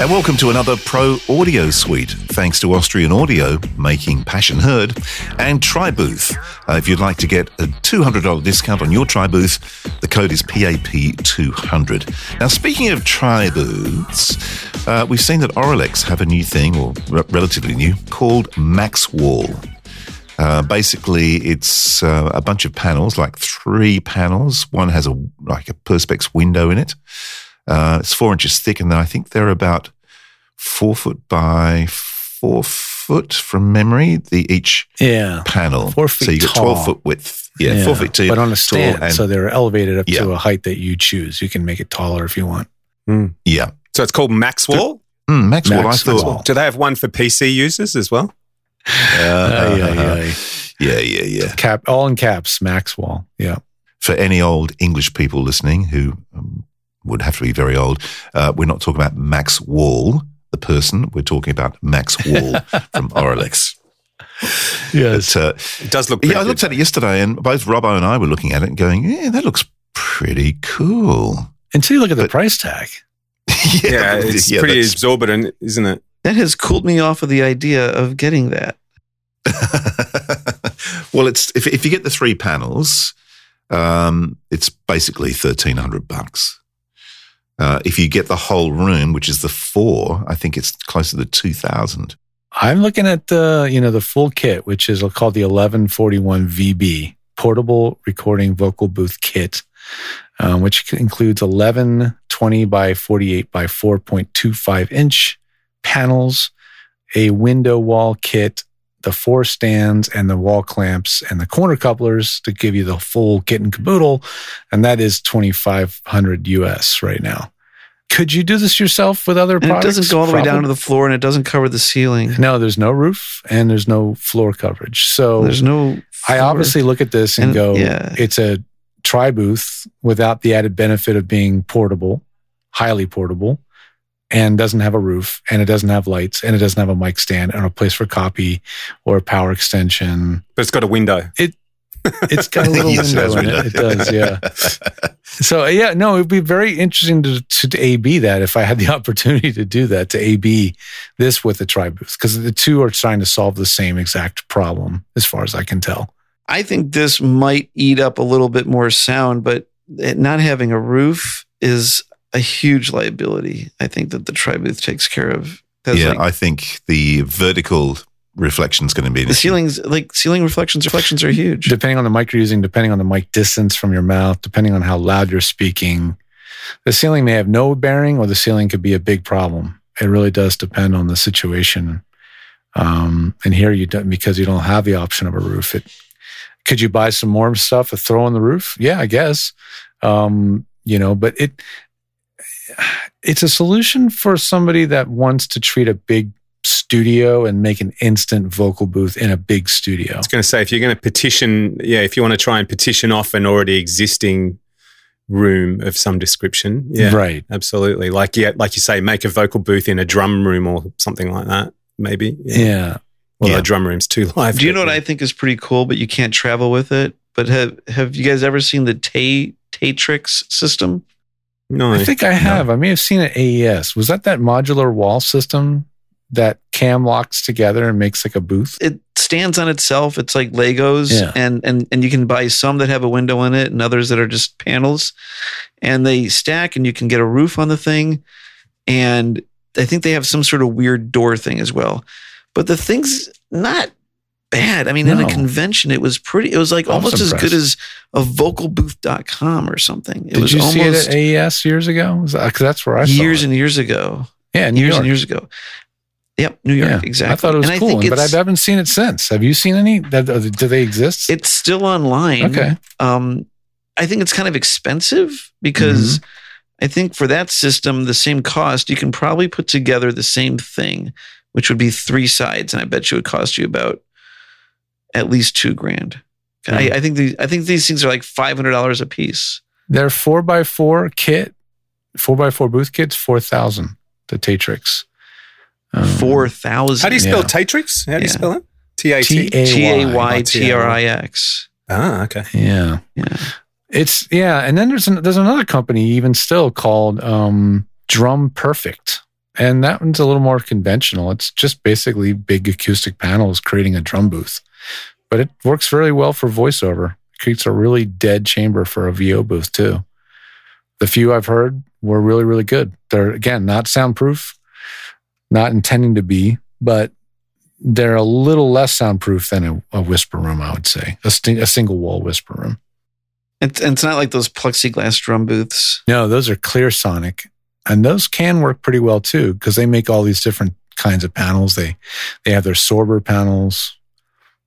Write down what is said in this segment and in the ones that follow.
And welcome to another Pro Audio Suite, thanks to Austrian Audio, making passion heard, and TriBooth. Uh, if you'd like to get a $200 discount on your TriBooth, the code is PAP200. Now, speaking of TriBooths, uh, we've seen that Auralex have a new thing, or re- relatively new, called Max Wall. Uh, basically, it's uh, a bunch of panels, like three panels. One has a like a perspex window in it. Uh, it's four inches thick, and then I think they're about four foot by four foot from memory. The each Yeah. panel, Four feet so you got tall. twelve foot width. Yeah, four feet tall, But on a tall stand, and- so they're elevated up Yeah. to a height that you choose. You can make it taller if you want. yeah. So it's called Maxwell. Mm, Maxwell, Max I thought. Wall. Do they have one for PC users as well? Uh, Aye, aye, aye. yeah, yeah, yeah. Cap, all in caps, Maxwell. Yeah. For any old English people listening who um, would have to be very old, uh, we're not talking about Max Wall, the person. We're talking about Max Wall from Auralex. Yes. But, uh, It does look. Pretty yeah, I looked good. at it yesterday, and both Robbo and I were looking at it and going, "Yeah, that looks pretty cool." Until you look at the price tag. Yeah, it's yeah, pretty exorbitant, isn't it? That has cooled me off of the idea of getting that. well, it's if if you get the three panels, um, it's basically thirteen hundred bucks. Uh, if you get the whole room, which is the four, I think it's closer to two thousand. I'm looking at the, you know, the full kit, which is called the 1141 VB portable recording vocal booth kit, um, which includes 11 20 by 48 by 4.25 inch panels, a window wall kit, the four stands and the wall clamps and the corner couplers to give you the full kit and caboodle. And that is 2500 US right now. Could you do this yourself with other And it products? doesn't go all the way down to the floor and it doesn't cover the ceiling. No, there's no roof and there's no floor coverage. So There's no. I obviously look at this and, And- go, yeah. it's a tri booth without the added benefit of being portable, highly portable, and doesn't have a roof and it doesn't have lights and it doesn't have a mic stand and a place for copy or a power extension. But it's got a window. It it's got a little Yes, it window in it. It does, yeah. So yeah, no, it'd be very interesting to, to AB that if I had the opportunity to do that to AB this with the tri booth because the two are trying to solve the same exact problem as far as I can tell. I think this might eat up a little bit more sound, but not having a roof is a huge liability. I think that the tri-booth takes care of. 'Cause, Yeah, like, I think the vertical reflection is going to be the issue. ceilings, like ceiling reflections, reflections are huge. Depending on the mic you're using, depending on the mic distance from your mouth, depending on how loud you're speaking, the ceiling may have no bearing or the ceiling could be a big problem. It really does depend on the situation. Um, and here you don't, because you don't have the option of a roof. It, could you buy some more stuff to throw on the roof? Yeah, I guess. Um, you know, but it, it's a solution for somebody that wants to treat a big studio and make an instant vocal booth in a big studio. I was going to say if you're going to petition, yeah, if you want to try and petition off an already existing room of some description, yeah, Right. absolutely. Like yeah, like you say, make a vocal booth in a drum room or something like that, maybe. Yeah. Well, Yeah. a drum room's too live. Do you know what I think is pretty cool, but you can't travel with it? But have have you guys ever seen the Tay Taytrix system? No, I think I have. I may have seen it AES. Was that that modular wall system that cam locks together and makes like a booth? It stands on itself. It's like Legos, Yeah. and and and you can buy some that have a window in it, and others that are just panels, and they stack, and you can get a roof on the thing, and I think they have some sort of weird door thing as well. But the thing's not bad. I mean, in a convention, it was pretty. It was like almost as good as a vocalbooth.com or something. It Did was you see it almost at AES years ago? That, cause that's where I saw years and years ago. yeah, years York. and years ago. Yep, New York, Yeah, exactly. I thought it was and cool, but I haven't seen it since. Have you seen any? That, uh, do they exist? it's still online. okay. Um, I think it's kind of expensive because I think for that system, the same cost, you can probably put together the same thing, which would be three sides, and I bet you it would cost you about at least two grand. I, I think these I think these things are like five hundred dollars a piece. Their four by four kit, four by four booth kits, four thousand. The Taytrix. Um, Four thousand. How do you spell Yeah. Taytrix? How do you spell it? T A T. T-A- T A Y Oh, T R I X. Ah, okay. Yeah. Yeah. It's yeah, and then there's an, there's another company even still called um, Drum Perfect, and that one's a little more conventional. It's just basically big acoustic panels creating a drum booth, but it works very well for voiceover. It creates a really dead chamber for a VO booth too. The few I've heard were really really good. They're again not soundproof, not intending to be, but they're a little less soundproof than a, a whisper room. I would say a, sti- a single wall whisper room. It's, and it's not like those plexiglass drum booths. No, those are ClearSonic. And those can work pretty well too, because they make all these different kinds of panels. They they have their sorber panels,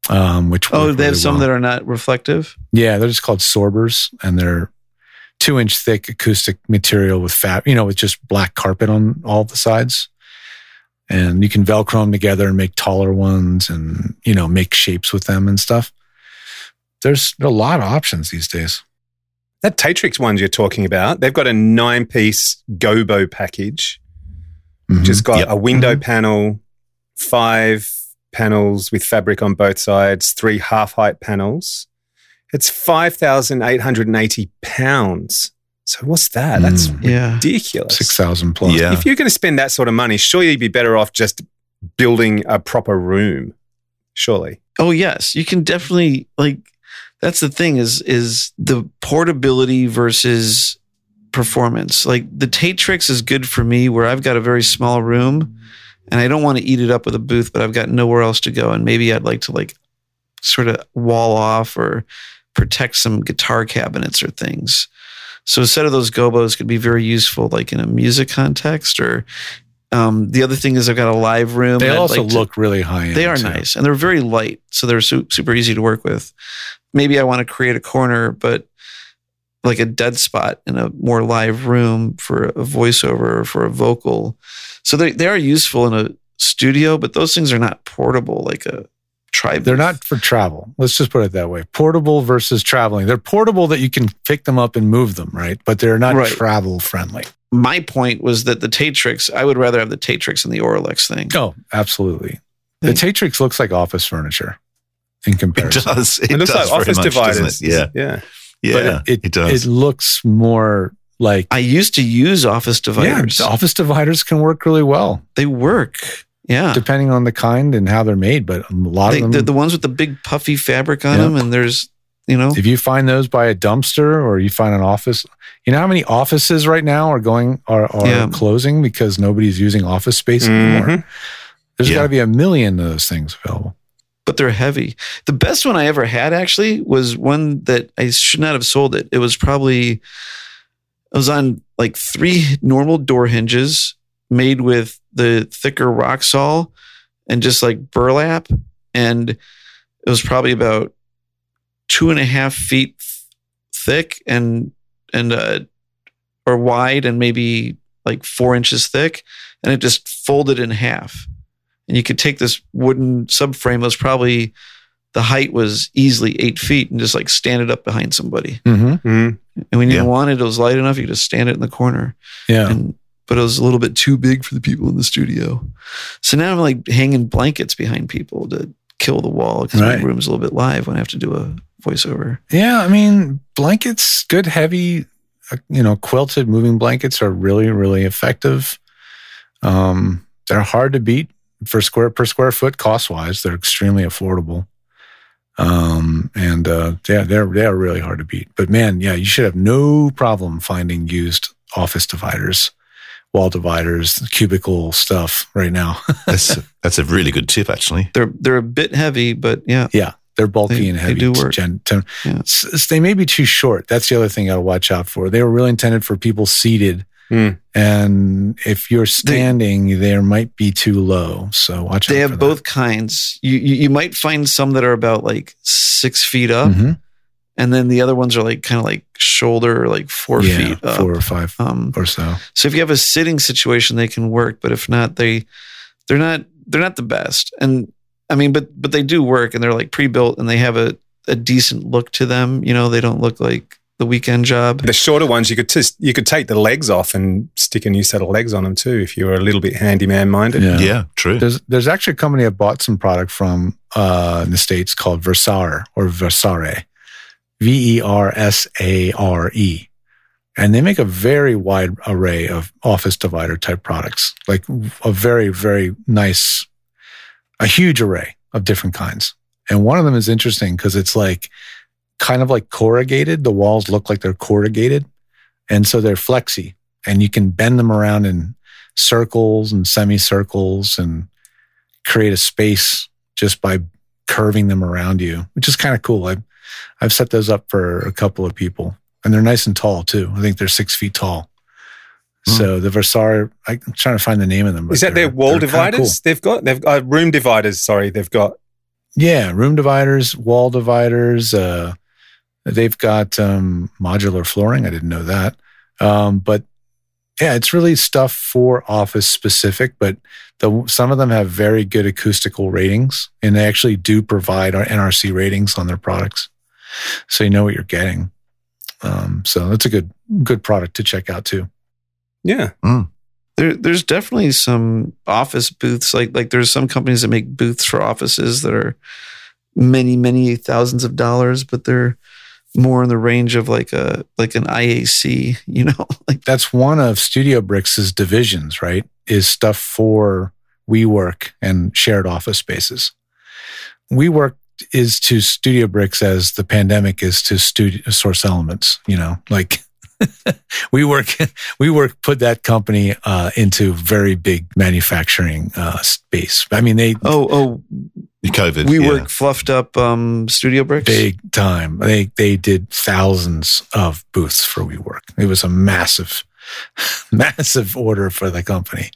um, which Oh, they have really some well. that are not reflective. yeah, they're just called sorbers, and they're two inch thick acoustic material with fat, you know, with just black carpet on all the sides. And you can Velcro them together and make taller ones, and you know, make shapes with them and stuff. There's a lot of options these days. That Taytrix ones you're talking about, they've got a nine piece Gobo package, which has got Yep. a window Mhm. panel, five panels with fabric on both sides, three half height panels. It's 5,880 pounds. So what's that? That's Mm. Yeah. ridiculous. six thousand plus. Yeah. If you're going to spend that sort of money, surely you'd be better off just building a proper room. Surely. Oh yes, you can definitely like. That's the thing is is the portability versus performance. Like the Taytrix is good for me where I've got a very small room and I don't want to eat it up with a booth, but I've got nowhere else to go, and maybe I'd like to like sort of wall off or protect some guitar cabinets or things. So a set of those gobos could be very useful, like in a music context. Or um, the other thing is I've got a live room. They also like to- look really high end. they are too. nice and they're very light, so they're su- super easy to work with. Maybe I want to create a corner, but like a dead spot in a more live room for a voiceover or for a vocal. So they they are useful in a studio, but those things are not portable like a tribe. They're not for travel. Let's just put it that way. Portable versus traveling. They're portable that you can pick them up and move them, right? But they're not Right. travel friendly. My point was that the Taytrix, I would rather have the Taytrix and the Auralex thing. Oh, absolutely. The Taytrix looks like office furniture in comparison. It comparison. does. It, It, looks does like office much, doesn't dividers. Yeah. Yeah. Yeah. But it, it, does. It looks more like I used to use office dividers. Yeah, office dividers can work really well, they work. Yeah. depending on the kind and how they're made. But a lot They, of them, the, the ones with the big puffy fabric on Yeah. them, and there's, you know, if you find those by a dumpster or you find an office, you know how many offices right now are going are, are Yeah. closing because nobody's using office space anymore. Mhm. There's Yeah. got to be a million of those things available. But they're heavy. The best one I ever had actually was one that I should not have sold it. It was probably it was on like three normal door hinges made with the thicker rock saw and just like burlap. And it was probably about two and a half feet thick and and uh or wide and maybe like four inches thick. And it just folded in half and you could take this wooden subframe that was probably the height was easily eight feet and just like stand it up behind somebody. Mm-hmm. Mhm. And when you Yeah. wanted it was light enough, you could just stand it in the corner. Yeah. And but it was a little bit too big for the people in the studio. So now I'm like hanging blankets behind people to kill the wall because Right. my room's a little bit live when I have to do a voiceover. Yeah, I mean, blankets, good heavy, uh, you know, quilted moving blankets are really, really effective. Um, they're hard to beat for square per square foot cost wise. They're extremely affordable. Um, and uh, yeah, they're they're really hard to beat. But man, yeah, you should have no problem finding used office dividers, wall dividers, cubicle stuff right now. that's, that's a really good tip, actually. They're they're a bit heavy, but yeah. Yeah, they're bulky They- and they heavy. do work. Gen- to- Yeah. s- s- they may be too short. That's the other thing I gotta watch out for. They were really intended for people seated, Mm. and if you're standing, they might be too low. So watch. They have both kinds. You, you might find some that are about like six feet up, hmm and then the other ones are like kind of like shoulder, like four yeah, feet up. four or five Um, or so. so if you have a sitting situation, they can work, but if not, they they're not they're not the best. And I mean, but but they do work, and they're like pre-built, and they have a a decent look to them. You know, they don't look like the weekend job. The shorter ones, you could just you could take the legs off and stick a new set of legs on them too, if you were a little bit handyman minded. Yeah. Yeah, true. There's there's actually a company I bought some product from uh, in the states called Versare or Versare, V E R S A R E, and they make a very wide array of office divider type products, like a very very nice, a huge array of different kinds. And one of them is interesting because it's like kind of like corrugated. The walls look like they're corrugated, and so they're flexy, and you can bend them around in circles and semicircles and create a space just by curving them around you, which is kind of cool. I've, I've set those up for a couple of people and they're nice and tall too. I think they're six feet tall. Hmm. So the Versar, I'm trying to find the name of them. Is that their wall dividers? They've got they've uh, room dividers. Sorry, they've got. Yeah, room dividers, wall dividers. Uh, they've got um, modular flooring. I didn't know that. Um, but yeah, it's really stuff for office specific, but the, some of them have very good acoustical ratings and they actually do provide our NRC ratings on their products. So you know what you're getting. Um, so that's a good, good product to check out too. Yeah, There, there's definitely some office booths. Like like there's some companies that make booths for offices that are many many thousands of dollars, but they're more in the range of like a like an IAC. You know, like That's one of Studio Bricks' divisions, right? Is stuff for WeWork and shared office spaces. WeWork is to Studio Bricks as the pandemic is to studio source elements, you know, like WeWork, WeWork put that company uh, into very big manufacturing uh, space. I mean, they oh oh, COVID. we yeah. work fluffed up um studio bricks. big time. They they did thousands of booths for WeWork. It was a massive, massive order for the company.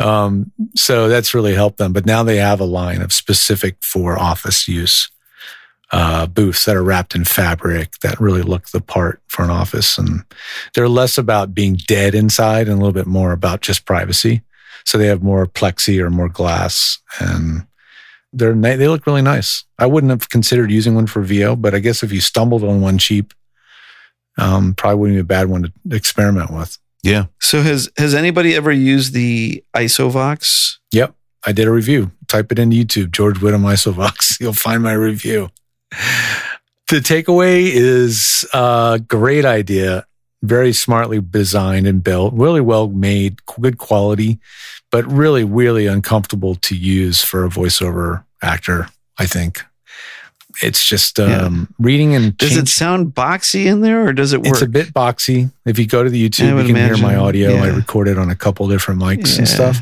Um, so that's really helped them. But now they have a line of specific for office use uh, booths that are wrapped in fabric that really look the part for an office, and they're less about being dead inside and a little bit more about just privacy. So they have more plexi or more glass and they're they look really nice. I wouldn't have considered using one for VO, but I guess if you stumbled on one cheap, um, probably wouldn't be a bad one to experiment with. Yeah. So has has anybody ever used the Isovox? Yep, I did a review. Type it into YouTube, George Whittam Isovox. You'll find my review. The takeaway is a great idea, very smartly designed and built, really well made, good quality, but really, really uncomfortable to use for a voiceover actor. I think it's just um, reading and Does change- it sound boxy in there, or does it work? It's a bit boxy. If you go to the YouTube, you can hear my imagine, audio. I yeah. recorded on a couple different mics and Yeah. stuff.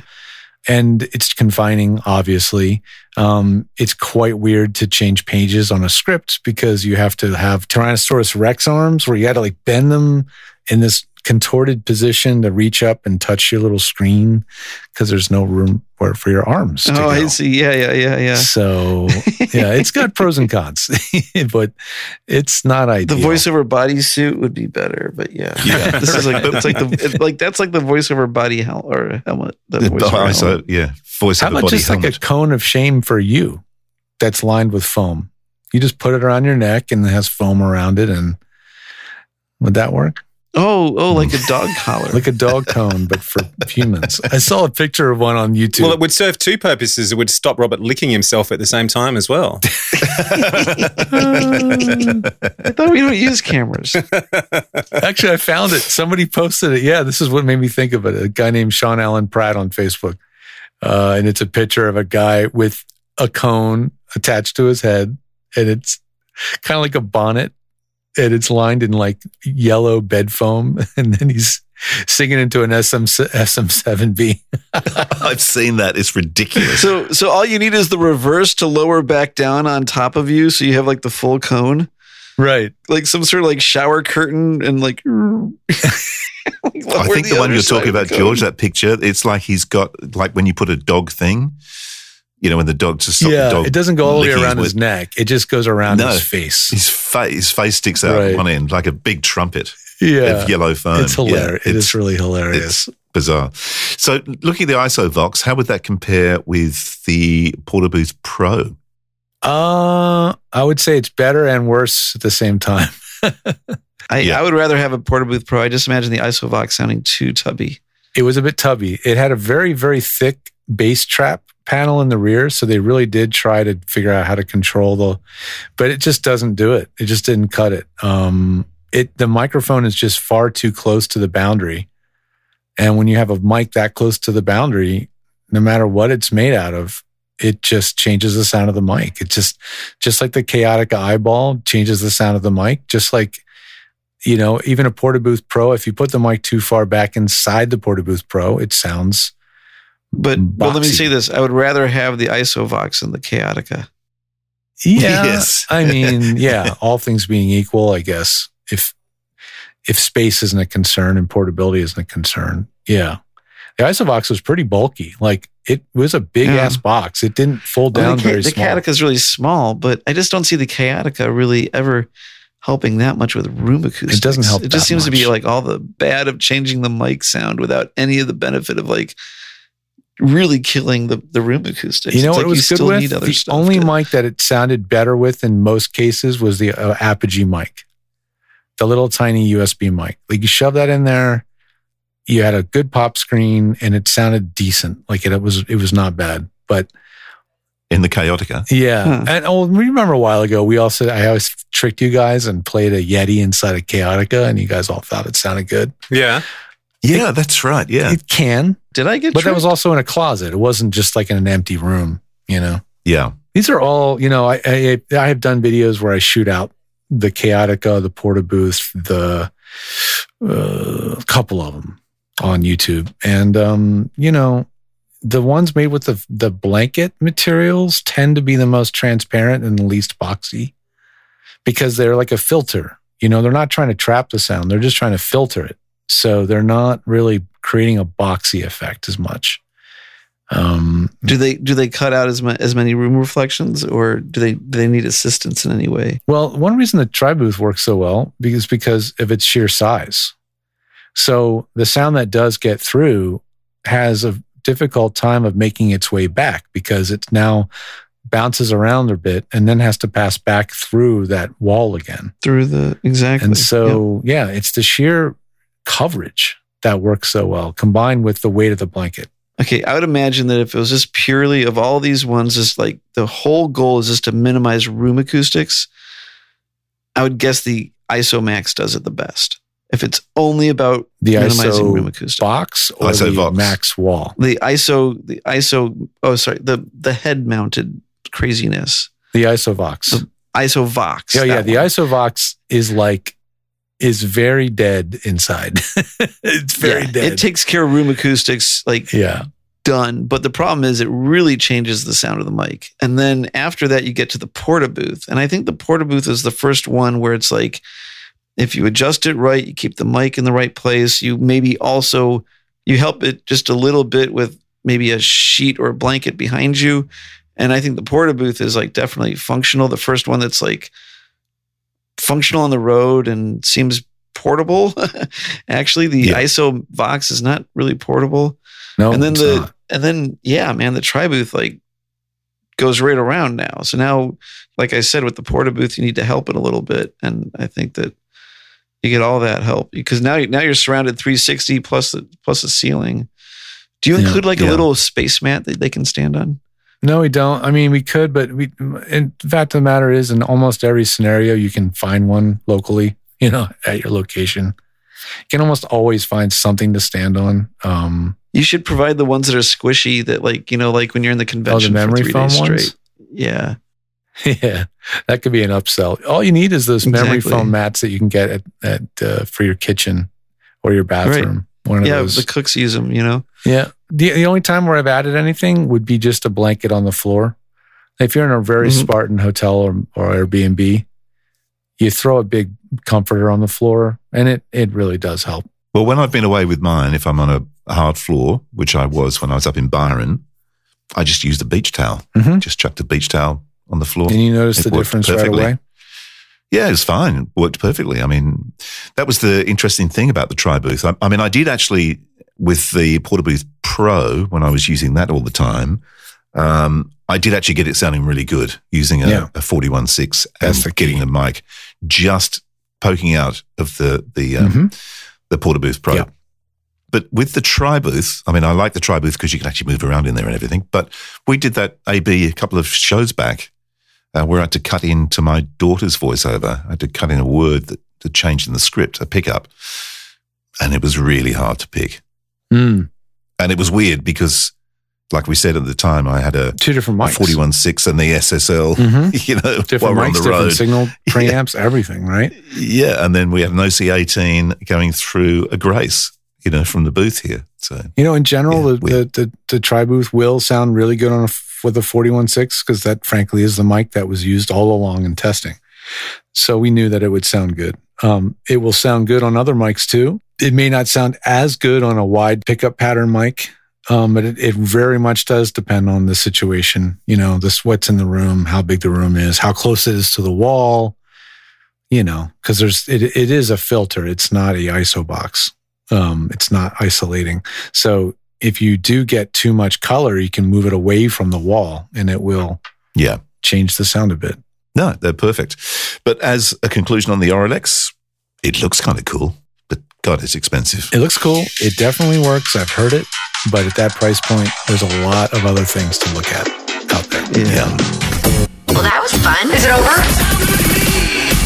And it's confining, obviously. Um, it's quite weird to change pages on a script because you have to have Tyrannosaurus Rex arms where you had to like bend them in this contorted position to reach up and touch your little screen because there's no room for, for your arms. To oh, go. I see. Yeah, yeah, yeah, yeah. So, yeah, it's got pros and cons, but it's not ideal. The ideal. voiceover bodysuit would be better, but yeah, Yeah. this is like it's like the it's like that's like the voiceover body hel- or helmet. The The voiceover ISO, helmet. Uh, yeah. Voice How over about body just like a cone of shame for you that's lined with foam? You just put it around your neck and it has foam around it. And would that work? Oh, oh, like a dog collar. Like a dog cone, but for humans. I saw a picture of one on YouTube. Well, it would serve two purposes. It would stop Robert licking himself at the same time as well. I thought we don't use cameras. Actually, I found it. Somebody posted it. Yeah, this is what made me think of it. A guy named Sean Allen Pratt on Facebook. Uh, and it's a picture of a guy with a cone attached to his head. And it's kind of like a bonnet. And it's lined in like yellow bed foam. And then he's singing into an SM, SM7B. I've seen that. It's ridiculous. So, so all you need is the reverse to lower back down on top of you, so you have like the full cone, Right. like some sort of like shower curtain, and like. like I think the, one you're talking about, cone. George, that picture, it's like he's got, like when you put a dog thing, You know, when the dog just stop the yeah, dog it doesn't go all the way around his wet- neck. It just goes around No. his face. His face, his face sticks out Right. one end like a big trumpet Yeah, of yellow foam. it's hilarious. Yeah, it it's really hilarious. bizarre. So, looking at the ISOVox, how would that compare with the Porta Booth Pro? Uh, I would say it's better and worse at the same time. I, Yeah. I would rather have a Porta Booth Pro. I just imagine the ISOVox sounding too tubby. It was a bit tubby. It had a very, very thick bass trap panel in the rear. So they really did try to figure out how to control the, but it just doesn't do it. It just didn't cut it. Um, it, the microphone is just far too close to the boundary. And when you have a mic that close to the boundary, no matter what it's made out of, it just changes the sound of the mic. It just, just like the Kaotica Eyeball changes the sound of the mic, just like you know, even a Porta Booth Pro, if you put the mic too far back inside the Porta Booth Pro, it sounds But, but let me Boxy. say this: I would rather have the ISOVox than the Kaotica. yeah. Yes. I mean, yeah, all things being equal, I guess if if space isn't a concern and portability isn't a concern, yeah. The Isovox was pretty bulky. Like it was a big Yeah. ass box. It didn't fold Well, down the, very the small. Kaotica is really small, but I just don't see the Kaotica really ever helping that much with room acoustics. It doesn't help It just that seems to be like all the bad of changing the mic sound without any of the benefit of like really killing the, the room acoustics. You know It's what like it was good still with? need other The stuff only to- mic that it sounded better with in most cases was the uh, Apogee mic, the little tiny USB mic. Like you shove that in there, you had a good pop screen, and it sounded decent. Like it, it was, it was not bad. But In the Kaotica. yeah, Huh. and oh, remember a while ago we also I always tricked you guys and played a Yeti inside a Kaotica, and you guys all thought it sounded good. Yeah. Yeah, that's right. Yeah. It can, Did I get but that was also in a closet. It wasn't just like in an empty room, you know. Yeah. These are all, you know, I, I I have done videos where I shoot out the Kaotica, the Porta Booth, the uh, couple of them on YouTube, and um, you know, the ones made with the the blanket materials tend to be the most transparent and the least boxy because they're like a filter. You know, they're not trying to trap the sound; they're just trying to filter it. So they're not really creating a boxy effect as much. Um, Do they do they cut out as ma- as many room reflections, or do they do they need assistance in any way? Well, one reason the tri booth works so well is because of its sheer size. So the sound that does get through has a difficult time of making its way back because it now bounces around a bit and then has to pass back through that wall again. Through the exactly, And so, yeah, it's the sheer coverage that works so well combined with the weight of the blanket. Okay, I would imagine that if it was just purely of all these ones, just like the whole goal is just to minimize room acoustics, I would guess the ISO Max does it the best. If it's only about The minimizing room acoustics, box or ISO the Vox. max wall. the ISO, the ISO, oh sorry, the the head mounted craziness, The ISO Vox. The ISO Vox. Yeah, yeah. that The one. Isovox is like is very dead inside. it's very Yeah, dead. It takes care of room acoustics like yeah, done. But the problem is it really changes the sound of the mic. And then after that, you get to the porta booth. And I think the porta booth is the first one where it's like, if you adjust it right, you keep the mic in the right place, you maybe also you help it just a little bit with maybe a sheet or a blanket behind you. And I think the porta booth is like definitely functional. The first one that's like functional on the road and seems portable. Actually, the Yeah. ISO Vox is not really portable no, and then the not. and then yeah, man, the tri booth like goes right around now. So now, like I said, with the porta booth, you need to help it a little bit, and I think that you get all that help because now now you're surrounded 360 plus the plus the ceiling. Do you Yeah. include like a little space mat that they can stand on? No, we don't. I mean, we could, but we. In fact, the matter is, in almost every scenario, you can find one locally. You know, at your location, you can almost always find something to stand on. Um, You should provide the ones that are squishy that like you know like when you're in the oh, the convention memory for three foam days ones. straight. Yeah, Yeah, that could be an upsell. All you need is those memory foam mats that you can get at, at uh, for your kitchen or your bathroom. One of yeah. those. The cooks use them. You know. Yeah. The, the only time where I've added anything would be just a blanket on the floor. If you're in a very Mhm. Spartan hotel or, or Airbnb, you throw a big comforter on the floor and it, it really does help. Well, when I've been away with mine, if I'm on a hard floor, which I was when I was up in Byron, I just used a beach towel. Mhm. Just chucked a beach towel on the floor. And you notice the difference right away. Yeah, it was fine. It worked perfectly. I mean, that was the interesting thing about the Tri Booth. I, I mean, I did actually with the Portabooth Pro when I was using that all the time. Um, I did actually get it sounding really good using a, Yeah. a 41.6 That's and the getting the mic just poking out of the the um, Mhm. the Portabooth Pro. Yeah. But with the Tri Booth, I mean, I like the Tri Booth because you can actually move around in there and everything. But we did that AB a couple of shows back uh, where I had to cut into my daughter's voiceover. I had to cut in a word that, that changed in the script, a pickup. And it was really hard to pick. Mm. And it was weird because, like we said at the time, I had a, Two different mics. 41.6 and the SSL, Mhm. you know, Different mics, different signal preamps, everything, right? Yeah. And then we had an OC18 going through a Grace, you know, from the booth here. So, You know, in general, Yeah, the, the, the, the tri booth will sound really good on a, with a 41.6 because that, frankly, is the mic that was used all along in testing. So we knew that it would sound good. Um, it will sound good on other mics too. It may not sound as good on a wide pickup pattern mic, um, but it, it very much does depend on the situation. You know, this what's in the room, how big the room is, how close it is to the wall. You know, because there's it, it is a filter. It's not a ISO box. Um, it's not isolating. So if you do get too much color, you can move it away from the wall, and it will yeah. change the sound a bit. No, they're perfect. But as a conclusion on the Auralex, it looks kind of cool, but God, it's expensive. It looks cool. It definitely works. I've heard it, but at that price point, there's a lot of other things to look at out there. Yeah. Well, that was fun. Is it over?